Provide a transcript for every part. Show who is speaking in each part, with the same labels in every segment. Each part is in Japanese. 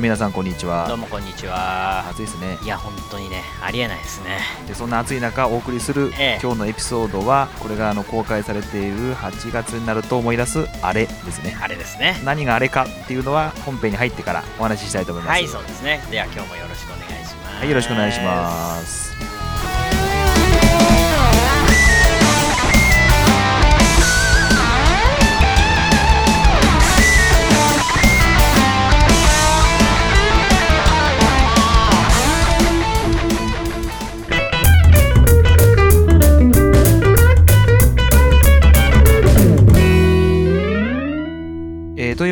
Speaker 1: 皆さんこんにちは。
Speaker 2: どうもこんにちは。
Speaker 1: 暑いですね。
Speaker 2: いや本当にねありえないですね。
Speaker 1: でそんな暑い中お送りする、
Speaker 2: ええ。
Speaker 1: 今日のエピソードはこれがあの公開されている8月になると思い出すあれですね。
Speaker 2: あれですね。
Speaker 1: 何があれかっていうのは本編に入ってからお話ししたいと思います。
Speaker 2: はいそうですね。では今日もよろしくお願いします。
Speaker 1: はいよろしくお願いします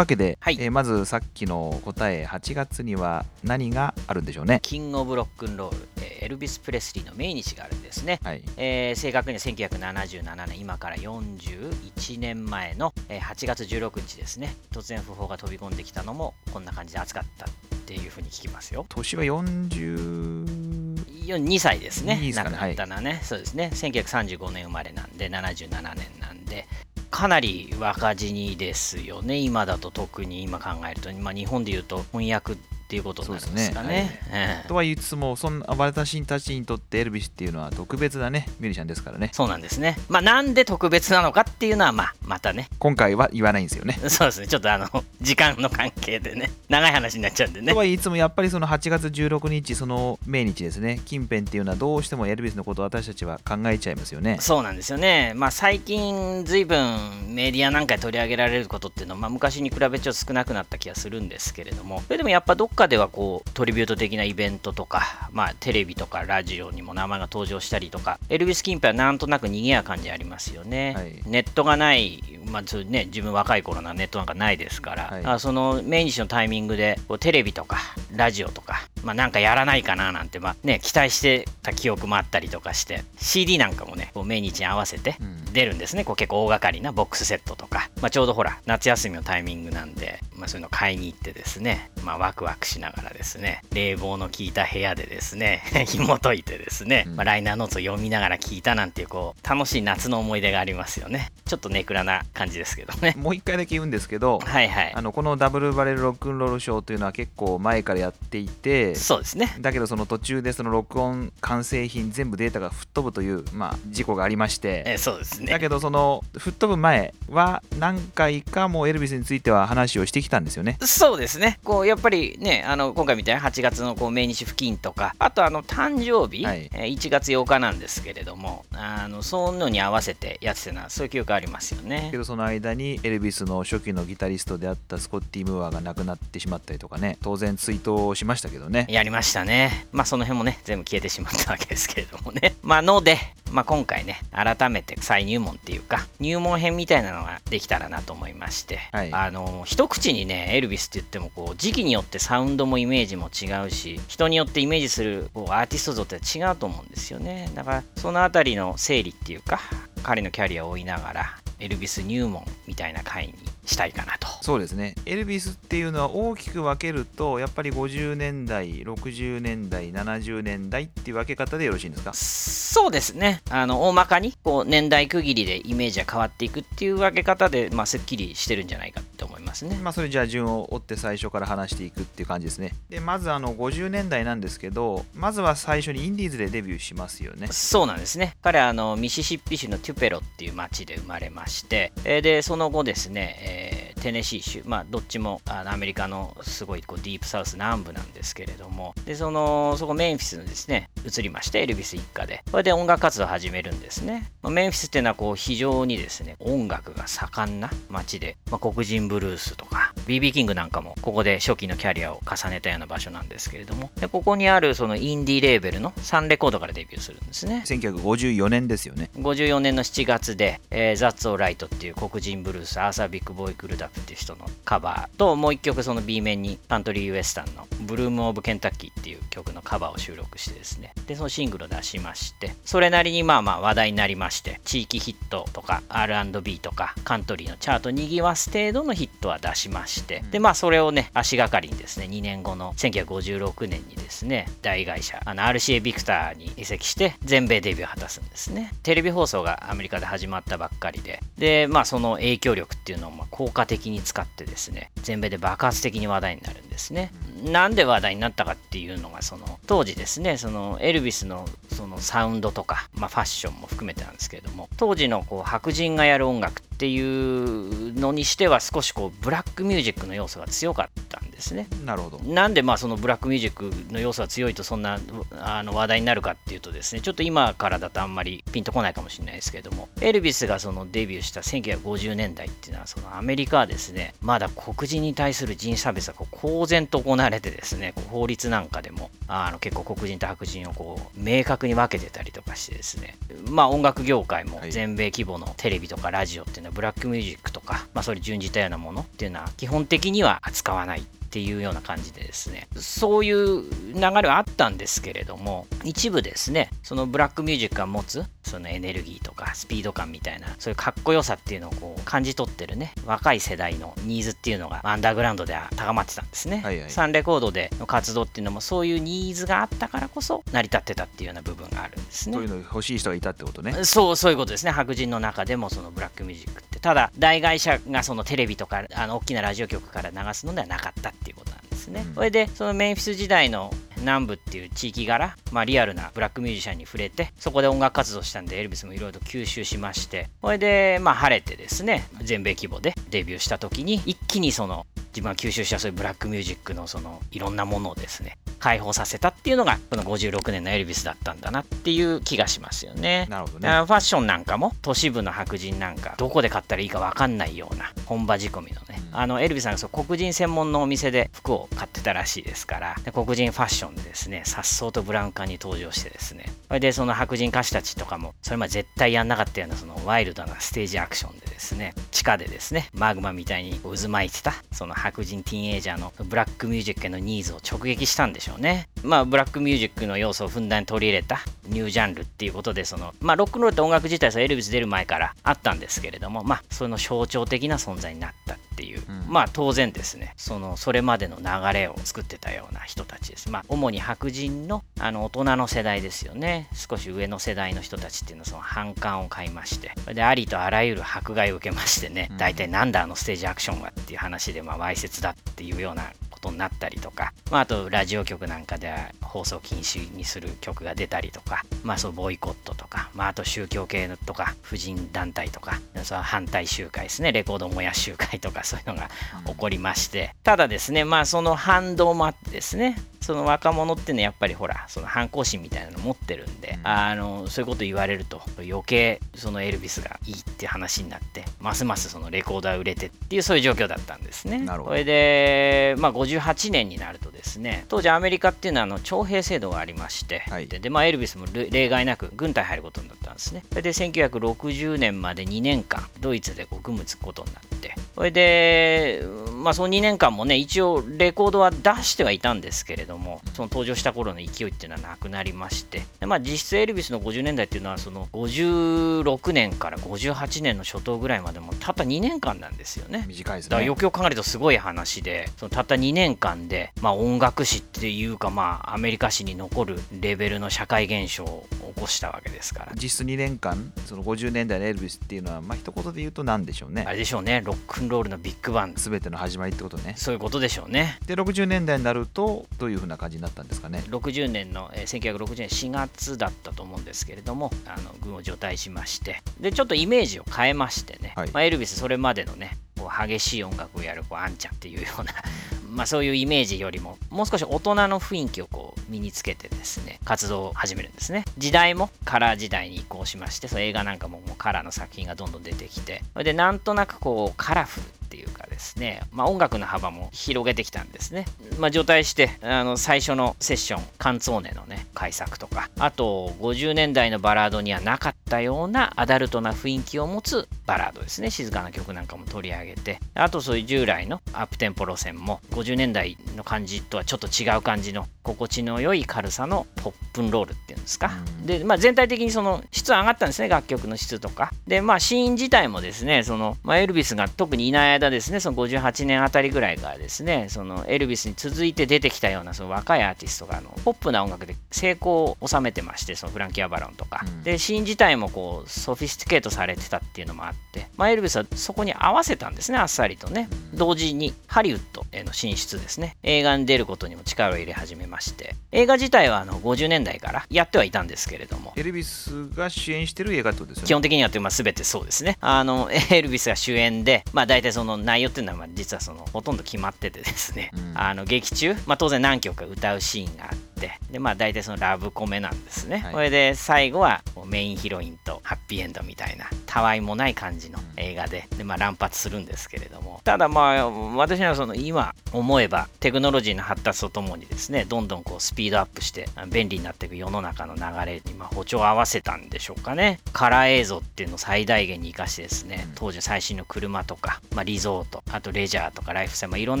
Speaker 1: わけで、
Speaker 2: はい。
Speaker 1: えーまずさっきの答え8月には何があるんでしょうね？
Speaker 2: キングオブロックンロール、えーエルビス・プレスリーの命日があるんですね。
Speaker 1: はい。
Speaker 2: えー正確には1977年今から41年前の、えー8月16日ですね。突然訃報が飛び込んできたのもこんな感じで暑かったっていうふうに聞きますよ。
Speaker 1: 年は40
Speaker 2: 2歳ですね。
Speaker 1: いいですかね。
Speaker 2: 亡くなったのはね、そうですね。1935年生まれなんで77年なんでかなり若死にですよね。今だと特に今考えると、まあ、日本でいうと翻訳っていうことになるんですかね。
Speaker 1: そう
Speaker 2: ええ
Speaker 1: とは言いつつもそんな私たちにとってエルビスっていうのは特別なねミュージシャンですからね。
Speaker 2: そうなんですね。まあなんで特別なのかっていうのはまあまたね。
Speaker 1: 今回は言わないんですよね。
Speaker 2: そうですね。ちょっとあの時間の関係でね。長い話になっちゃうんでね。
Speaker 1: とは言いつつもやっぱりその8月16日その命日ですね。近辺っていうのはどうしてもエルビスのことを私たちは考えちゃいますよね。
Speaker 2: そうなんですよね、まあ、最近、ずいぶんメディアなんかで取り上げられることっていうのは、まあ、昔に比べちょっと少なくなった気がするんですけれども、それでもやっぱどっかではこうトリビュート的なイベントとか、まあ、テレビとかラジオにも名前が登場したりとか、エルビス・キンペはなんとなく賑やか感じありますよね。
Speaker 1: はい。
Speaker 2: ネットがない、まあね、自分若い頃なネットなんかないですから、
Speaker 1: はい。
Speaker 2: あその命日のタイミングでこうテレビとかラジオとか、まあ、なんかやらないかななんて、まあね、期待してた記憶もあったりとかして CD なんかもねこう命日に合わせて
Speaker 1: うん。
Speaker 2: 出るんですね。こう結構大掛かりなボックスセットとか、まあ、ちょうどほら夏休みのタイミングなんで、まあ、そういうの買いに行ってですね、まあ、ワクワクしながらですね冷房の効いた部屋でですね 紐解いてですね、
Speaker 1: うん。
Speaker 2: まあ、ライナーノーツを読みながら聞いたなんていうこう楽しい夏の思い出がありますよね。ちょっとネクラな感じですけどね。
Speaker 1: もう一回だけ言うんですけど
Speaker 2: はいはい。
Speaker 1: あのこのダブルバレルロックンロールショーというのは結構前からやっていて
Speaker 2: そうですね。
Speaker 1: だけどその途中でその録音完成品全部データが吹っ飛ぶという、まあ、事故がありまして
Speaker 2: えそうですね。
Speaker 1: だけどその吹っ飛ぶ前は何回かもうエルビスについては話をしてきたんですよね。
Speaker 2: そうですね。こうやっぱりね、あの今回みたいな8月のこう命日付近とか、あとあの誕生日、
Speaker 1: はい
Speaker 2: えー1月8日なんですけれども、あのそういうのに合わせてやってたのはそういう記憶ありますよね
Speaker 1: け。どその間にエルビスの初期のギタリストであったスコッティ・ムーアが亡くなってしまったりとかね当然追悼しましたけどね
Speaker 2: やりましたね。まあその辺もね、全部消えてしまったわけですけれどもね。まあので、まあ今回ね、改めて再入門っていうか、入門編みたいなのができたらなと思いまして、
Speaker 1: はい
Speaker 2: あの、一口にね、エルビスって言ってもこう、時期によってサウンドもイメージも違うし、人によってイメージするこうアーティスト像って違うと思うんですよね。だから、そのあたりの整理っていうか、彼のキャリアを追いながら、エルビス入門みたいな回にしたいかなと。
Speaker 1: そうですねエルビスっていうのは大きく分けるとやっぱり50年代60年代70年代っていう分け方でよろしいんですか？
Speaker 2: そうですね。あの、大まかに、こう、年代区切りでイメージが変わっていくっていう分け方で、まあ、すっきりしてるんじゃないかって思いますね。
Speaker 1: まあそれじゃあ順を追って最初から話していくっていう感じですねでまずあの50年代なんですけどまずは最初にインディーズでデビューしますよね
Speaker 2: そうなんですね。彼は、あの、ミシシッピ州のトゥペロっていう町で生まれまして、えで、その後ですね、えテネシー州、まあ、どっちもあのアメリカのすごいこうディープサウス南部なんですけれども、で、その、そこメンフィスにですね、移りまして、エルビス一家で、これで音楽活動を始めるんですね。まあメンフィスっていうのはこう非常にですね、音楽が盛んな街で、まあ、黒人ブルースとか、BB キングなんかもここで初期のキャリアを重ねたような場所なんですけれども、でここにあるそのインディーレーベルのサンレコードからデビューするんですね。
Speaker 1: 1954年ですよね。
Speaker 2: 54年の7月で、えー、ザッツ・オー・ライトっていう黒人ブルース、アーサー・ビッグ・ボーイ・クルダップっていう人のカバーと、もう一曲その B 面にカントリー・ウエスタンのブルーム・オブ・ケンタッキーっていう曲のカバーを収録してですね、で、そのシングルを出しまして、それなりにまあまあ話題になりまして、地域ヒットとか R&B とかカントリーのチャートにぎわす程度のヒットは出しまして、で、まあそれをね、足がかりにですね、2年後の1956年にですね、大会社、あの RCA ビクターに移籍して、全米デビューを果たすんですね。テレビ放送がアメリカで始まったばっかりで、で、まあその影響力っていうのをまあ効果的に使ってですね、全米で爆発的に話題になるんですね。なんで話題になったかっていうのがその当時ですねそのエルヴィスのそのサウンドとか、まあ、ファッションも含めてなんですけれども当時のこう白人がやる音楽っていうのにしては少しこうブラックミュージックの要素が強かったですね。
Speaker 1: なるほど。
Speaker 2: なんでまあそのブラックミュージックの要素が強いとそんなあの話題になるかっていうとですねちょっと今からだとあんまりピンとこないかもしれないですけれどもエルビスがそのデビューした1950年代っていうのはそのアメリカはですねまだ黒人に対する人種差別がこう公然と行われてですね法律なんかでもあの結構黒人と白人をこう明確に分けてたりとかしてですねまあ音楽業界も全米規模のテレビとかラジオっていうのはブラックミュージックとか、まあ、それ準じたようなものっていうのは基本的には扱わないっていうような感じでですね。そういう流れはあったんですけれども一部ですねそのブラックミュージックが持つそのエネルギーとかスピード感みたいなそういうかっこよさっていうのをこう感じ取ってるね若い世代のニーズっていうのがアンダーグラウンドでは高まってたんですね、はいはい、サンレコードでの活動っていうのもそういうニーズがあったからこそ成り立ってたっていうような部分があるんですね。
Speaker 1: そういうの欲しい人がいたってことね。
Speaker 2: そうそういうことですね。白人の中でもそのブラックミュージックって。ただ大会社がそのテレビとかあの大きなラジオ局から流すのではなかったっていうことなんですね、それでそのメンフィス時代の南部っていう地域柄、まあ、リアルなブラックミュージシャンに触れてそこで音楽活動したんでエルビスもいろいろと吸収しましてそれでまあ晴れてですね全米規模でデビューした時に一気にその自分が吸収したそういうブラックミュージックのそのいろんなものをですね解放させたっていうのがこの56年のエルビスだったんだなっていう気がしますよね。
Speaker 1: なるほどね。
Speaker 2: ファッションなんかも都市部の白人なんかどこで買ったらいいか分かんないような本場仕込みのね、うん、あのエルビスさんがそう黒人専門のお店で服を買ってたらしいですからで黒人ファッションでですねさっそうとブランカに登場してですね。それでその白人歌手たちとかもそれまで絶対やんなかったようなそのワイルドなステージアクションでですね。地下でですねマグマみたいに渦巻いてたその白人ティーンエイジャーのブラックミュージックへのニーズを直撃したんでしょうね。まあブラックミュージックの要素をふんだんに取り入れたニュージャンルっていうことでそのまあロックンロールって音楽自体はエルビス出る前からあったんですけれどもまあその象徴的な存在になったっていう、うん、まあ当然ですね。そのそれまでの流れを作ってたような人たちです。まあ主に白人のあの大人の世代ですよね。少し上の世代の人たちっていうのはその反感を買いまして。でありとあらゆる迫害を受けましてね、うん、大体なんだあのステージアクションはっていう話でまあわいせつだっていうようなことになったりとか、まあ、あとラジオ局なんかでは放送禁止にする曲が出たりとか、まあ、そうボイコットとか、まあ、あと宗教系のとか婦人団体とかその反対集会ですねレコード燃やし集会とかそういうのが起こりまして、ただですねまあその反動もあってですねその若者ってねやっぱりほらその反抗心みたいなの持ってるんで、うん、あのそういうこと言われると余計そのエルビスがいいって話になってますますそのレコーダー売れてっていうそういう状況だったんですね。それで、まあ、58年になるとですね当時アメリカっていうのはあの徴兵制度がありまして、はい、でまあ、エルビスも例外なく軍隊入ることになったんですね。で1960年まで2年間ドイツでこう軍務つくことになってそれで、まあ、その2年間もね一応レコードは出してはいたんですけれどどもその登場した頃の勢いっていうのはなくなりましてで、まあ、実質エルビスの50年代っていうのはその56年から58年の初頭ぐらいまでもたった2年間なんですよね。
Speaker 1: 短いですね。
Speaker 2: だからよくよく考えるとすごい話でそのたった2年間で、まあ、音楽史っていうかまあアメリカ史に残るレベルの社会現象を起こしたわけですから。
Speaker 1: 実質2年間その50年代のエルビスっていうのはまあ一言で言うと何でしょうね。
Speaker 2: あれでしょうね。ロックンロールのビッグバン。
Speaker 1: 全ての始まりってことね。
Speaker 2: そういうことでしょうね。
Speaker 1: で60年代になるとどういうふうな感じになったんですかね。
Speaker 2: 60年の、えー、1960年4月だったと思うんですけれどもあの軍を除隊しまして。でちょっとイメージを変えましてね、はい、まあ、エルビスそれまでのねこう激しい音楽をやるこうあんちゃんっていうような まあそういうイメージよりももう少し大人の雰囲気をこう身につけてですね活動を始めるんですね。時代もカラー時代に移行しましてその映画なんかももうカラーの作品がどんどん出てきてそれでなんとなくこうカラフルっていうかですね、まあ、音楽の幅も広げてきたんですね。まあ、除隊してあの最初のセッションカンツォーネのね改作とか。あと50年代のバラードにはなかったようなアダルトな雰囲気を持つバラードですね。静かな曲なんかも取り上げて。あとそういう従来のアップテンポ路線も50年代の感じとはちょっと違う感じの心地の良い軽さのポップンロールっていうんですか、で、まあ、全体的にその質上がったんですね楽曲の質とか。でまあシーン自体もですねその、まあ、エルビスが特にいない間ですねその58年あたりぐらいからですねそのエルビスに続いて出てきたようなその若いアーティストがあのポップな音楽で成功を収めてましてそのフランキー・アバロンとか、うん、でシーン自体もこうソフィスティケートされてたっていうのもあって、まあ、エルビスはそこに合わせたんですねあっさりとね。同時にハリウッドへの進出ですね。映画に出ることにも力を入れ始めまして。映画自体はあの50年代からやってはいたんですけれども。
Speaker 1: エルビスが主演してる映画ってことですよね。
Speaker 2: 基本的にはまあ全てそうですね。あのエルビスが主演でまあ大体その内容っていうのは実はそのほとんど決まっててですね、うん、あの劇中、まあ、当然何曲か歌うシーンがあってでまあ大体そのラブコメなんですね、はい、これで最後はメインヒロインとハッピーエンドみたいなたわいもない感じの映画でで、まあ、乱発するんですけれども。ただまあ私はその今思えばテクノロジーの発達とともにですねどんどんこうスピードアップして便利になっていく世の中の流れにま歩調を合わせたんでしょうかね。カラー映像っていうのを最大限に生かしてですね当時最新の車とか、まあ、リゾートあとレジャーとかライフスタイル、まあ、いろん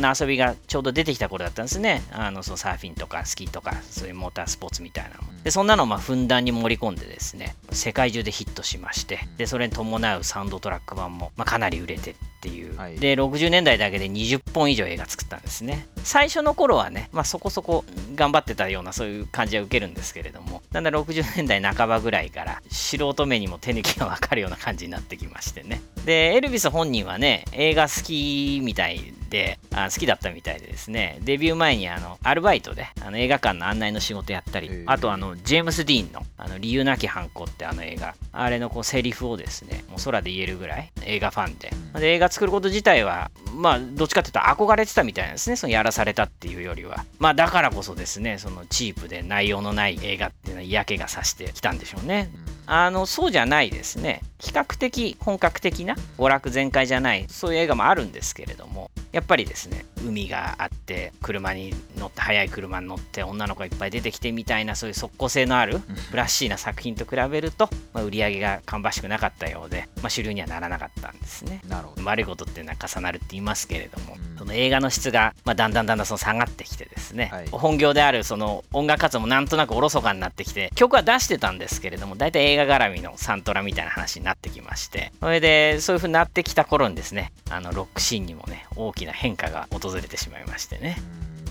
Speaker 2: な遊びがちょうど出てきた頃だったんですね。あのそのサーフィンとかスキーとかそういうモータースポーツみたいなものでそんなのをまあふんだんに盛り込んでですね世界中でヒットしましてでそれに伴うサウンドトラック版もまかなり売れてっていう、はい、で60年代だけで20本以上映画作ったんですね。最初の頃はね、まあ、そこそこ頑張ってたようなそういう感じは受けるんですけれども。だんだん60年代半ばぐらいから素人目にも手抜きが分かるような感じになってきましてね。でエルビス本人はね映画好きみたいであ好きだったみたいでですね。デビュー前にあのアルバイトであの映画館の案内の仕事やったりあとあのジェームス・ディーンのあの理由なき犯行ってあの映画。あれのこうセリフをですねもう空で言えるぐらい映画ファンで。で映画作ること自体はまあどっちかっていうと憧れてたみたいなんですね。そのやらされたっていうよりは。まあだからこそですねそのチープで内容のない映画っていうのは嫌気がさしてきたんでしょうね、あのそうじゃないですね。比較的本格的な娯楽全開じゃないそういう映画もあるんですけれどもやっぱりですね海があって車に乗って速い車に乗って女の子がいっぱい出てきてみたいなそういう即効性のあるフラッシーな作品と比べると、まあ、売り上げが芳しくなかったようで、まあ、主流にはならなかったんですね。なるほど。悪いことっていうのは重なるって言いますけれども、うん、その映画の質が、まあ、だんだんだんだんその下がってきてですね、はい、本業であるその音楽活動もなんとなくおろそかになってきて曲は出してたんですけれども大体映画絡みのサントラみたいな話になってきましてそれでそういう風になってきた頃にですねあのロックシーンにもね大きな変化が訪れてしまいましてね。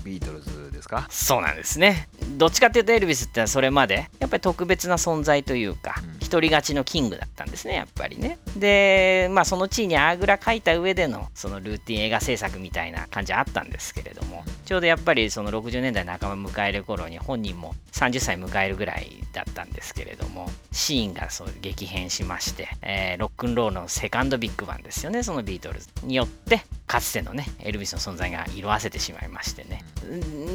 Speaker 1: ビートルズですか？
Speaker 2: そうなんですね。どっちかっていうとエルビスってそれまでやっぱり特別な存在というか、うん、独り勝ちのキングだったんですねやっぱりね。でまあその地位にあぐらかいた上でのそのルーティン映画制作みたいな感じあったんですけれどもちょうどやっぱりその60年代半ば迎える頃に本人も30歳迎えるぐらいだったんですけれどもシーンがそう激変しまして、えー、ロックンロールのセカンドビッグバンですよねそのビートルズによってかつてのねエルビスの存在が色あせてしまいましてね。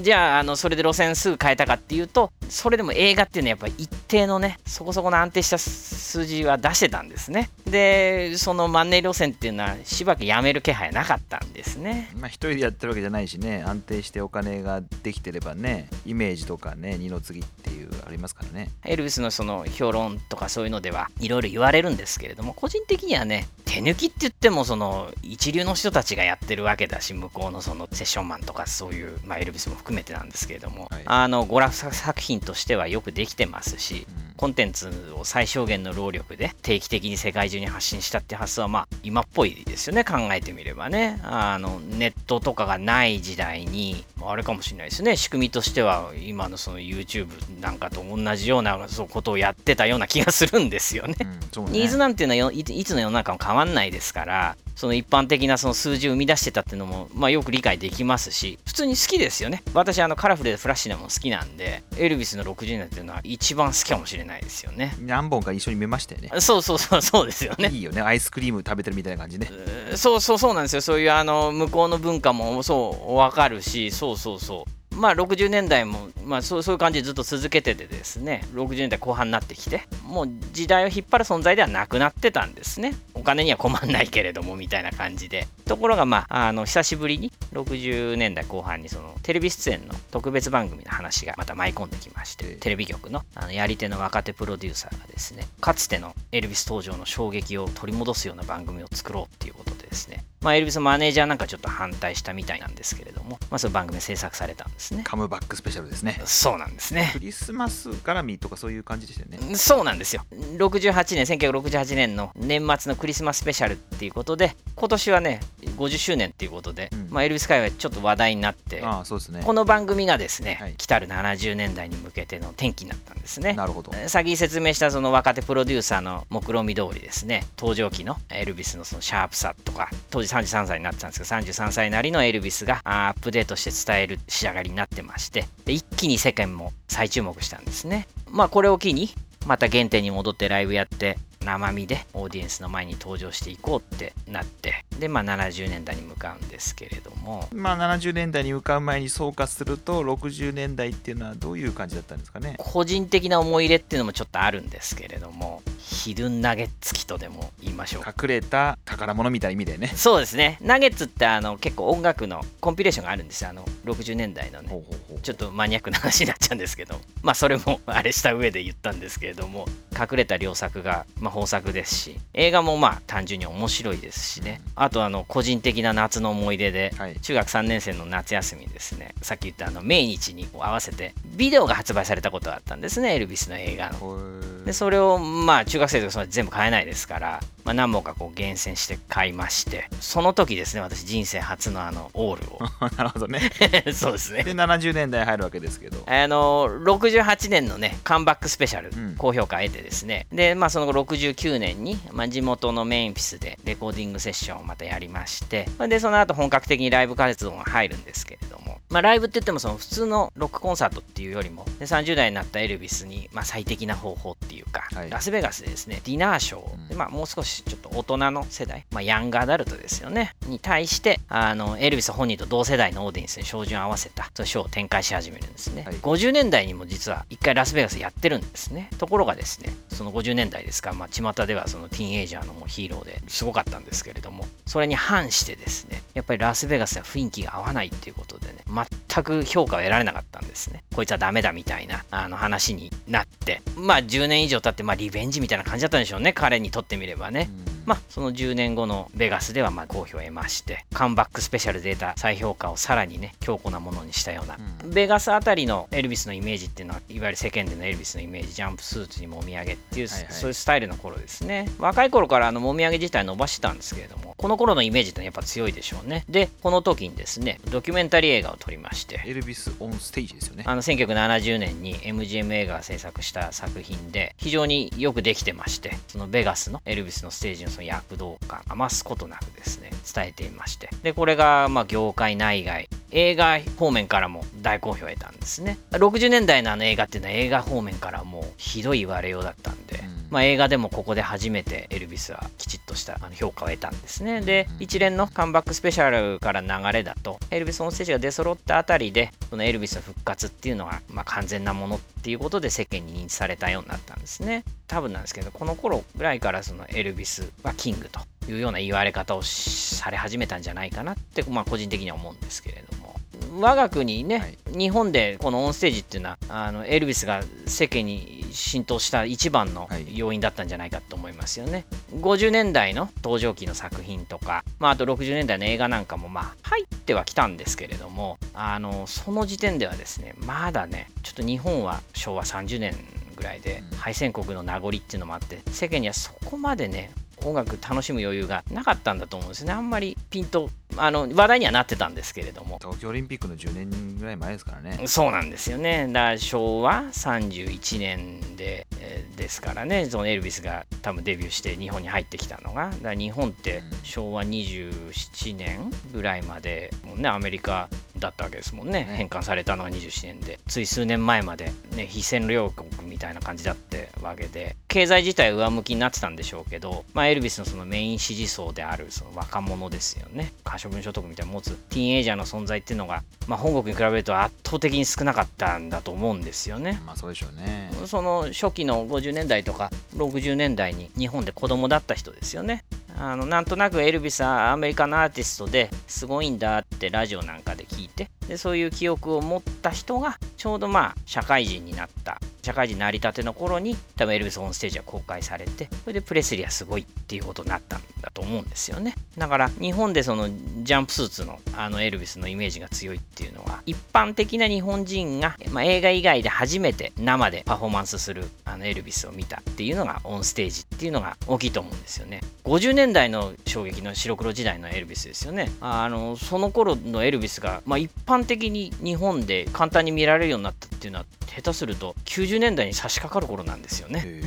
Speaker 2: じゃああのそれで路線すぐ変えたかっていうとそれでも映画っていうのはやっぱり一定のねそこそこの安定した数字は出してたんですね。でそのマンネリ路線っていうのはしばらくやめる気配なかったんですね。
Speaker 1: まあ一人でやってるわけじゃないしね安定してお金ができてればねイメージとかね二の次っていうありますからね。
Speaker 2: エルビスのその評論とかそういうのではいろいろ言われるんですけれども個人的にはね手抜きって言ってもその一流の人たちがやってるわけだし向こうのそのセッションマンとかそういう、まあ、エルビスも含めてなんですけれども、はい、あの娯楽作品としてはよくできてますし、うん。コンテンツを最小限の労力で定期的に世界中に発信したって発想はまあ今っぽいですよね考えてみればね。あのネットとかがない時代にあれかもしれないですね。仕組みとしては今のその YouTube なんかと同じようなことをやってたような気がするんですよね。うん、ね。ニーズなんていうのはいつの世の中も変わんないですからその一般的なその数字を生み出してたっていうのも、まあ、よく理解できますし普通に好きですよね。私あのカラフルでフラッシュなもの好きなんでエルビスの60年っていうのは一番好きかもしれないですよね。
Speaker 1: 何本か一緒に見ましたよね。
Speaker 2: そうそうそうそうですよね。
Speaker 1: いいよね。アイスクリーム食べてるみたいな感じね。
Speaker 2: そうそうそうなんですよ。そういうあの向こうの文化もそう分かるしそうそうそうまあ60年代も、まあ、そうそういう感じでずっと続けててですね。60年代後半になってきてもう時代を引っ張る存在ではなくなってたんですね。お金には困んないけれどもみたいな感じで。ところがまああの久しぶりに60年代後半にそのテレビ出演の特別番組の話がまた舞い込んできましてテレビ局のあのやり手の若手プロデューサーがですねかつてのエルビス登場の衝撃を取り戻すような番組を作ろうっていうことでですね。まあ、エルビスのマネージャーなんかちょっと反対したみたいなんですけれども、まあ、そういう番組制作されたんですね。
Speaker 1: カムバックスペシャルですね。
Speaker 2: そうなんですね。
Speaker 1: クリスマス絡みとかそういう感じでしたよね。
Speaker 2: そうなんですよ。68年1968年の年末のクリスマススペシャルっていうことで今年はね50周年っていうことで、
Speaker 1: うん。
Speaker 2: まあ、エルビス界はちょっと話題になって
Speaker 1: ああそうですね。
Speaker 2: この番組がですね、
Speaker 1: はい。
Speaker 2: 来たる70年代に向けての転機になったんですね。
Speaker 1: なるほど。
Speaker 2: 先説明したその若手プロデューサーの目論見通りですね登場期のエルビスのそのシャープさとか当時33歳になったんですけど33歳なりのエルビスがあアップデートして伝える仕上がりになってましてで一気に世間も再注目したんですね。まあこれを機にまた原点に戻ってライブやって生身でオーディエンスの前に登場していこうってなってでまあ70年代に向かうんですけれども。
Speaker 1: まあ70年代に向かう前に総括すると60年代っていうのはどういう感じだったんですかね？
Speaker 2: 個人的な思い入れっていうのもちょっとあるんですけれどもヒドゥンナゲッツ期とでも言いましょう。
Speaker 1: 隠れた宝物みたいな意味でね。
Speaker 2: そうですね。ナゲッツってあの結構音楽のコンピレーションがあるんですよ。あの60年代のね。ちょっとマニアックな話になっちゃうんですけど。まあそれもあれした上で言ったんですけれども。隠れた良作が、まあ、豊作ですし映画もまあ単純に面白いですしね。あとあの個人的な夏の思い出で
Speaker 1: はい。
Speaker 2: 中学3年生の夏休みですね。さっき言ったあの命日に合わせてビデオが発売されたことがあったんですねエルビスの映画のでそれをまあ中学生とかそれ全部買えないですから、まあ、何本かこう厳選して買いましてその時ですね私人生初のあのオールを。
Speaker 1: なるほどね。
Speaker 2: そうですね。
Speaker 1: で70年代入るわけですけど。
Speaker 2: あの68年のねカムバックスペシャル、
Speaker 1: うん。
Speaker 2: 高評価を得てですね。でまあその後69年に、まあ、地元のメンフィスでレコーディングセッションをまたやりましてまあでその後本格的にライブ活動が入るんですけれどもまあライブって言ってもその普通のロックコンサートっていうよりもで30代になったエルビスに、まあ、最適な方法っていうか、
Speaker 1: はい。
Speaker 2: ラスベガスでですねディナーショー。を、
Speaker 1: うん。
Speaker 2: でまあ、もう少しちょっと大人の世代、まあ、ヤングアダルトですよね。に対してあのエルビス本人と同世代のオーディエンスに照準を合わせたショーを展開し始めるんですね、
Speaker 1: はい。
Speaker 2: 50年代にも実は一回ラスベガスやってるんですね。ところがですねその50年代ですか、まあ、巷ではそのティーンエイジャーのもうヒーローですごかったんですけれどもそれに反してですねやっぱりラスベガスでは雰囲気が合わないっていうことでね全く評価を得られなかったんですね。こいつはダメだみたいなあの話になってまあ10年以上経ってまあリベンジみたいな感じだったんでしょうね彼にとってみればね、
Speaker 1: うん。
Speaker 2: まあ、その10年後のベガスではまあ好評を得まして、カムバックスペシャルで得た再評価をさらにね、強固なものにしたような、
Speaker 1: うん
Speaker 2: ベガスあたりのエルビスのイメージっていうのは、いわゆる世間でのエルビスのイメージ、ジャンプスーツにもみあげっていう、
Speaker 1: はいはい
Speaker 2: そういうスタイルの頃ですね。若い頃からあのもみあげ自体伸ばしてたんですけれども、この頃のイメージってやっぱ強いでしょうね。で、この時にですね、ドキュメンタリー映画を撮りまして、
Speaker 1: エルビス・オン・ステージですよね
Speaker 2: あの1970年に MGM 映画が制作した作品で非常によくできてましてそのベガスのエルビスのステージのその躍動感余すことなくですね伝えていまして。でこれがま業界内外映画方面からも大好評を得たんですね。60年代のあの映画っていうのは映画方面からもうひどい言われようだったんで、
Speaker 1: うん
Speaker 2: まあ、映画でもここで初めてエルビスはきちっとしたあの評価を得たんですね。で、一連のカムバックスペシャルから流れだと、エルビスオンステージが出揃ったあたりで、そのエルビスの復活っていうのは、まあ、完全なものっていうことで世間に認知されたようになったんですね。多分なんですけど、この頃ぐらいからそのエルビスはキングというような言われ方をされ始めたんじゃないかなって、まあ、個人的には思うんですけれども。我が国ね、
Speaker 1: はい。
Speaker 2: 日本でこのオンステージっていうのはあのエルビスが世間に浸透した一番の
Speaker 1: はい。
Speaker 2: 要因だったんじゃないかと思いますよね。50年代の登場期の作品とか、まあ、あと60年代の映画なんかもまあ入ってはきたんですけれどもあのその時点ではですねまだねちょっと日本は昭和30年ぐらいで
Speaker 1: うん。
Speaker 2: 敗戦国の名残っていうのもあって世間にはそこまでね音楽楽しむ余裕がなかったんだと思うんですね。あんまりピンとあの話題にはなってたんですけれども。
Speaker 1: 東京オリンピックの10年ぐらい前ですからね。
Speaker 2: そうなんですよね。だから昭和31年で、えーですからね、そのエルビスが多分デビューして日本に入ってきたのが、だ日本って
Speaker 1: うん。
Speaker 2: 昭和27年ぐらいまで、もうね、アメリカだったわけですもんね。
Speaker 1: ね
Speaker 2: 返還されたのは27年で、つい数年前まで、ね、非占領国みたいな感じだってわけで、経済自体上向きになってたんでしょうけど、まあ、エルビスのそのメイン支持層であるその若者ですよね。可処分所得みたいなのを持つティーンエイジャーの存在っていうのが、まあ、本国に比べると圧倒的に少なかったんだと思うんですよね。
Speaker 1: まあそうでしょうね
Speaker 2: その初期の50年代とか60年代に日本で子供だった人ですよね。あのなんとなくエルビスはアメリカのアーティストですごいんだってラジオなんかで聞いてでそういう記憶を持った人がちょうどまあ社会人になった。社会人成り立ての頃に多分エルビスオンステージは公開されてそれでプレスリーはすごいっていうことになったんだと思うんですよね。だから日本でそのジャンプスーツのあのエルビスのイメージが強いっていうのは一般的な日本人が、まあ、映画以外で初めて生でパフォーマンスするあのエルビスを見たっていうのがオンステージっていうのが大きいと思うんですよね。50年代の衝撃の白黒時代のエルビスですよね。あのその頃のエルビスが、まあ、一般般的に日本で簡単に見られるようになったっていうのは下手すると90年代に差し掛かる頃なんですよね。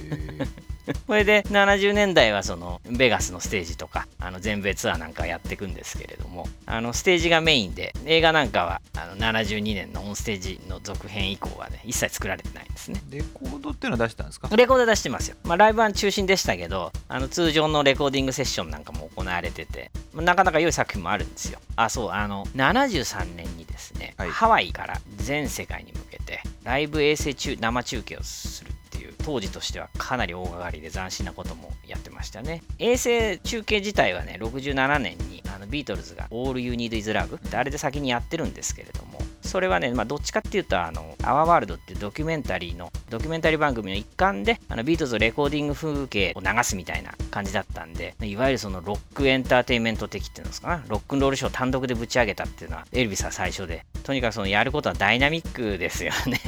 Speaker 2: これで70年代はそのベガスのステージとかあの全米ツアーなんかやっていくんですけれどもあのステージがメインで映画なんかはあの72年のオンステージの続編以降はね一切作られてないんですね。
Speaker 1: レコードっていうのは出したんですか？
Speaker 2: レコード出してますよ、まあ、ライブは中心でしたけどあの通常のレコーディングセッションなんかも行われててなかなか良い作品もあるんですよ。あそうあの73年にですね、はい、ハワイから全世界に向けてライブ衛星中生中継をするっていう当時としてはかなり大掛かりで斬新なこともやってましたね。衛星中継自体はね67年にあのビートルズが「All You Need Is Love」ってあれで先にやってるんですけれどもそれはね、まあ、どっちかっていうと、あの、アワーワールドっていうドキュメンタリーの、ドキュメンタリー番組の一環で、あの、ビートルズのレコーディング風景を流すみたいな感じだったんで、いわゆるそのロックエンターテインメント的っていうんですかな、ロックンロールショー単独でぶち上げたっていうのは、エルビスは最初で、とにかくそのやることはダイナミックですよね。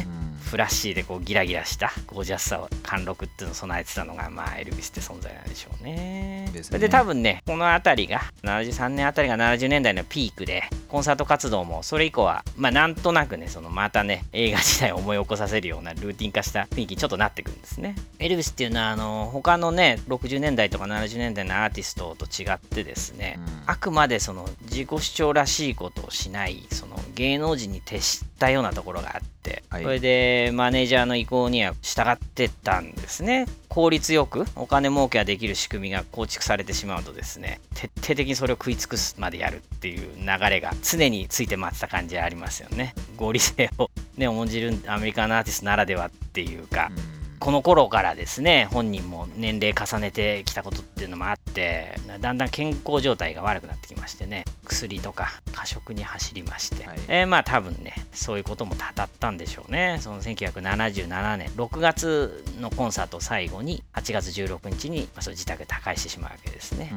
Speaker 2: フラッシーでこうギラギラしたゴージャスさを貫禄っていうのを備えてたのがまあエルビスって存在なんでしょうね。で、ね、多分ねこの辺りが73年あたりが70年代のピークでコンサート活動もそれ以降はまあなんとなくねそのまたね映画時代を思い起こさせるようなルーティン化した雰囲気にちょっとなってくるんですね。エルビスっていうのはあの他のね60年代とか70年代のアーティストと違ってですね、うん、あくまでその自己主張らしいことをしないその芸能人に徹したようなところがあって、はい、それでマネージャーの意向には従ってたんですね。効率よくお金儲けができる仕組みが構築されてしまうとですね、徹底的にそれを食い尽くすまでやるっていう流れが常について回ってた感じありますよね。合理性をね、重んじるアメリカのアーティストならではっていうか、うん。この頃からですね本人も年齢重ねてきたことっていうのもあってだんだん健康状態が悪くなってきましてね薬とか過食に走りまして、はい、えー、まあ多分ねそういうこともたたったんでしょうね。その1977年6月のコンサートを最後に8月16日に、まあ、その自宅で他界してしまうわけですね。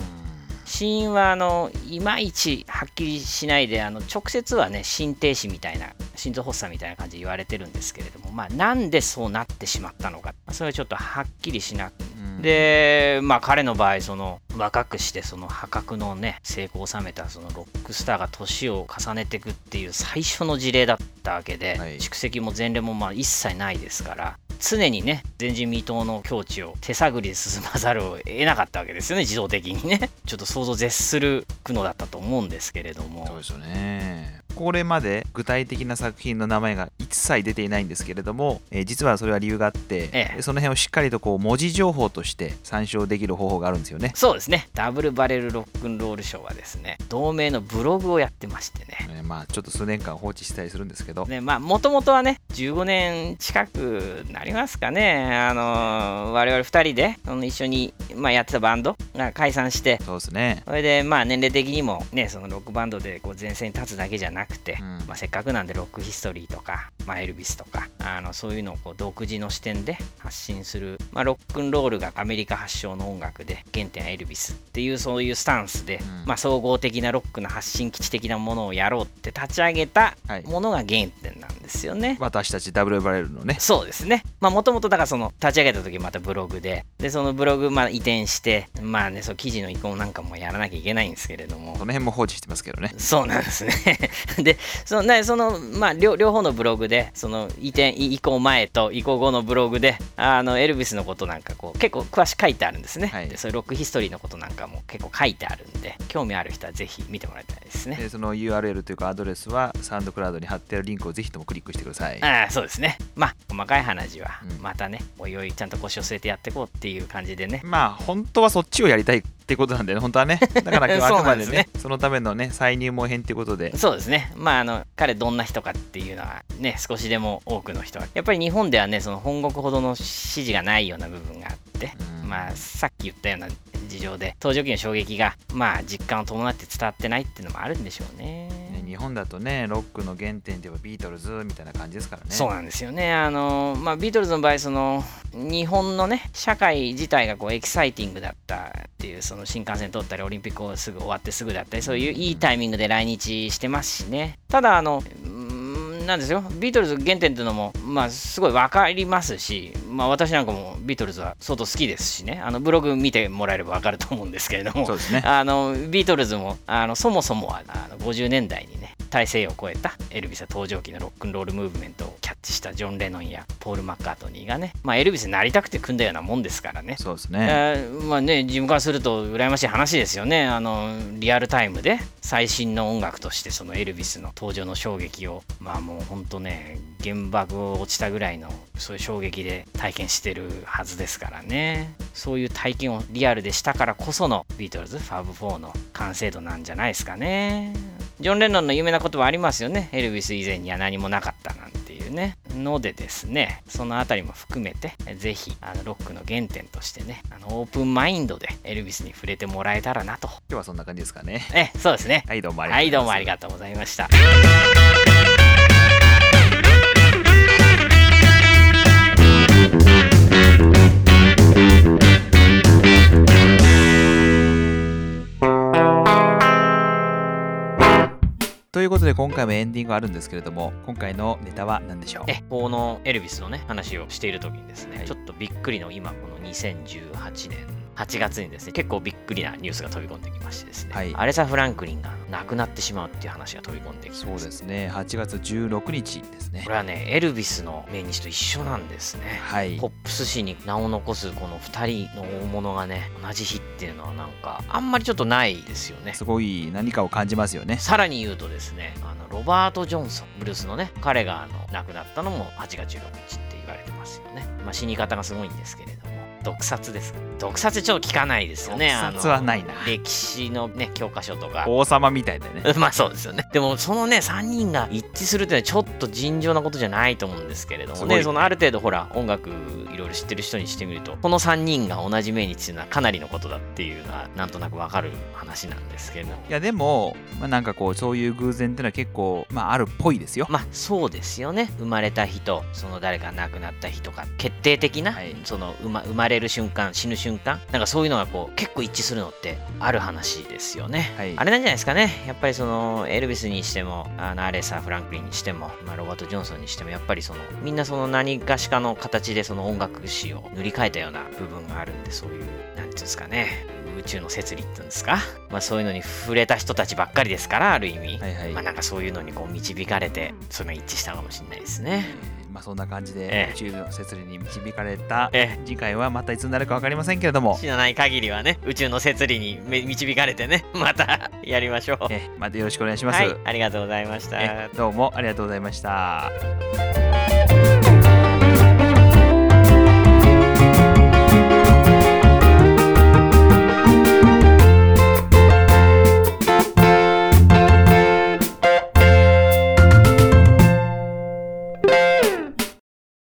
Speaker 2: 死因はあのいまいちはっきりしないであの直接はね心停止みたいな心臓発作みたいな感じで言われてるんですけれども、まあ、なんでそうなってしまったのか。それはちょっとはっきりしなでまあ彼の場合その若くしてその破格のね成功を収めたそのロックスターが年を重ねていくっていう最初の事例だったわけで、はい、蓄積も前例もまあ一切ないですから常にね前人未到の境地を手探りで進まざるを得なかったわけですよね自動的にね。ちょっと想像絶する苦悩だったと思うんですけれども。
Speaker 1: そうですよね。これまで具体的な作品の名前が一切出ていないんですけれども、えー、実はそれは理由があって、ええ、その辺をしっかりとこう文字情報として参照できる方法があるんですよね。
Speaker 2: そうですね。ダブルバレルロックンロールショーはですね同名のブログをやってましてね、
Speaker 1: ね、まあちょっと数年間放置したりするんですけど。
Speaker 2: ねまあもともとはね15年近くなりますかね。あのー、我々2人でその一緒に、まあ、やってたバンドが解散して。
Speaker 1: そうですね。
Speaker 2: それでまあ年齢的にもねそのロックバンドでこう前線に立つだけじゃなくて、うん、まあ、せっかくなんでロックヒストリーとか、まあ、エルビスとかあのそういうのをこう独自の視点で発信する、まあ、ロックンロールがアメリカ発祥の音楽で原点はエルビスっていうそういうスタンスで、うん、まあ、総合的なロックの発信基地的なものをやろうって立ち上げたものが原点なんですよね、はい、
Speaker 1: 私たちダブルバレルのね。
Speaker 2: そうですね。まあもともとだからその立ち上げた時またブログででそのブログまあ移転してまあねそう記事の移行なんかもやらなきゃいけないんですけれども。
Speaker 1: その辺も放置してますけどね。
Speaker 2: そうなんですね。でそのそのまあ両方のブログでその移転移行前と移行後のブログであのエルビスのことなんかこう結構詳しく書いてあるんですね、はい、でそういうロックヒストリーのことなんかも結構書いてあるんで興味ある人はぜひ見てもらいたいですね。
Speaker 1: でその URL というかアドレスはサウンドクラウドに貼ってあるリンクをぜひともクリックしてください。
Speaker 2: ああそうですね。まあ細かい話はまたね、うん、おいおいちゃんと腰を据えてやっていこうっていう感じでね。
Speaker 1: まあ本当はそっちをやりたいってことなんでね、本当はね。だから今日あくまでね、そのためのね、再入門編ってことで。
Speaker 2: そうですね。まあ、あの、彼どんな人かっていうのはね、少しでも多くの人は。やっぱり日本ではね、その本国ほどの支持がないような部分があって、まあ、さっき言ったような事情で、登場期の衝撃が、まあ、実感を伴って伝わってないっていうのもあるんでしょうね。
Speaker 1: 日本だとねロックの原点ではビートルズみたいな感じですからね。
Speaker 2: そうなんですよね。あのまあビートルズの場合その日本のね社会自体がこうエキサイティングだったっていうその新幹線通ったりオリンピックをすぐ終わってすぐだったりそういういいタイミングで来日してますしね。ただあのなんですよ。ビートルズ原点っていうのもまあすごい分かりますしまあ私なんかもビートルズは相当好きですしね。あのブログ見てもらえれば分かると思うんですけれども。
Speaker 1: ね。
Speaker 2: あのビートルズもあのそもそもはあの50年代にね大西洋を越えたエルビス登場期のロックンロールムーブメントをキャッチしたジョン・レノンやポール・マッカートニーがね、まあ、エルビスになりたくて組んだようなもんですからね。
Speaker 1: そうですね。
Speaker 2: えー、まあね、自分からすると羨ましい話ですよね。あの、リアルタイムで最新の音楽としてそのエルビスの登場の衝撃を、まあもうほんとね、原爆を落ちたぐらいのそういう衝撃で体験してるはずですからね。そういう体験をリアルでしたからこそのビートルズ、ファブ4の完成度なんじゃないですかね。ジョン・レノンの有名な言葉ありますよね。エルビス以前には何もなかったなんていうね。のでですね、そのあたりも含めて、ぜひ、あのロックの原点としてね、あのオープンマインドでエルビスに触れてもらえたらなと。今
Speaker 1: 日はそんな感じですかね。
Speaker 2: え、そうですね。
Speaker 1: はい、どうもあ
Speaker 2: りがとうございました。
Speaker 1: ということで今回もエンディングあるんですけれども今回のネタは何でしょう？
Speaker 2: えこのエルビスのね話をしている時にですね、はい、ちょっとびっくりの今この2018年8月にですね、結構びっくりなニュースが飛び込んできましてですね、はい、アレサ・フランクリンが亡くなってしまうっていう話が飛び込んできて
Speaker 1: そうですね、8月16日ですね。
Speaker 2: これはね、エルビスの命日と一緒なんですね。はい。ポップス誌に名を残すこの2人の大物がね、同じ日っていうのはなんか、あんまりちょっとないですよね。
Speaker 1: すごい何かを感じますよね。
Speaker 2: さらに言うとですね、あのロバート・ジョンソン、ブルースのね、彼があの亡くなったのも8月16日って言われてますよね。まあ、死に方がすごいんですけれども。毒殺です。毒殺ちょっと聞かないですよね。
Speaker 1: 毒殺はないな。
Speaker 2: 歴史のね教科書とか。
Speaker 1: 王様みたいだね。
Speaker 2: まあそうですよね。でもそのね3人が一致するってのはちょっと尋常なことじゃないと思うんですけれどもね、ね、そのある程度ほら音楽いろいろ知ってる人にしてみるとこの3人が同じ命日っていうのはかなりのことだっていうのはなんとなくわかる話なんですけど。い
Speaker 1: やでも、まあ、なんかこうそういう偶然っていうのは結構、まあ、あるっぽいですよ。
Speaker 2: まあそうですよね。生まれた日とその誰か亡くなった日とか決定的な、はい、その生ま生まれる瞬間死ぬ瞬間なんかそういうのがこう結構一致するのってある話ですよね、はい、あれなんじゃないですかね。やっぱりそのエルビスにしてもあのアレサ・フランクリンにしても、まあ、ロバート・ジョンソンにしてもやっぱりそのみんなその何かしかの形でその音楽史を塗り替えたような部分があるんでそういう何て言うんですかね。宇宙の摂理っていうんですか、まあ、そういうのに触れた人たちばっかりですからある意味、はいはい、まあなんかそういうのにこう導かれてそれが一致したかもしれないですね。
Speaker 1: まあ、そんな感じで宇宙の摂理に導かれた、次回はまたいつになるか分かりませんけれども
Speaker 2: 知らない限りはね宇宙の摂理に導かれてね また やりましょう、
Speaker 1: えまたよろしくお願いします、はい、
Speaker 2: ありがとうございました。
Speaker 1: どうもありがとうございました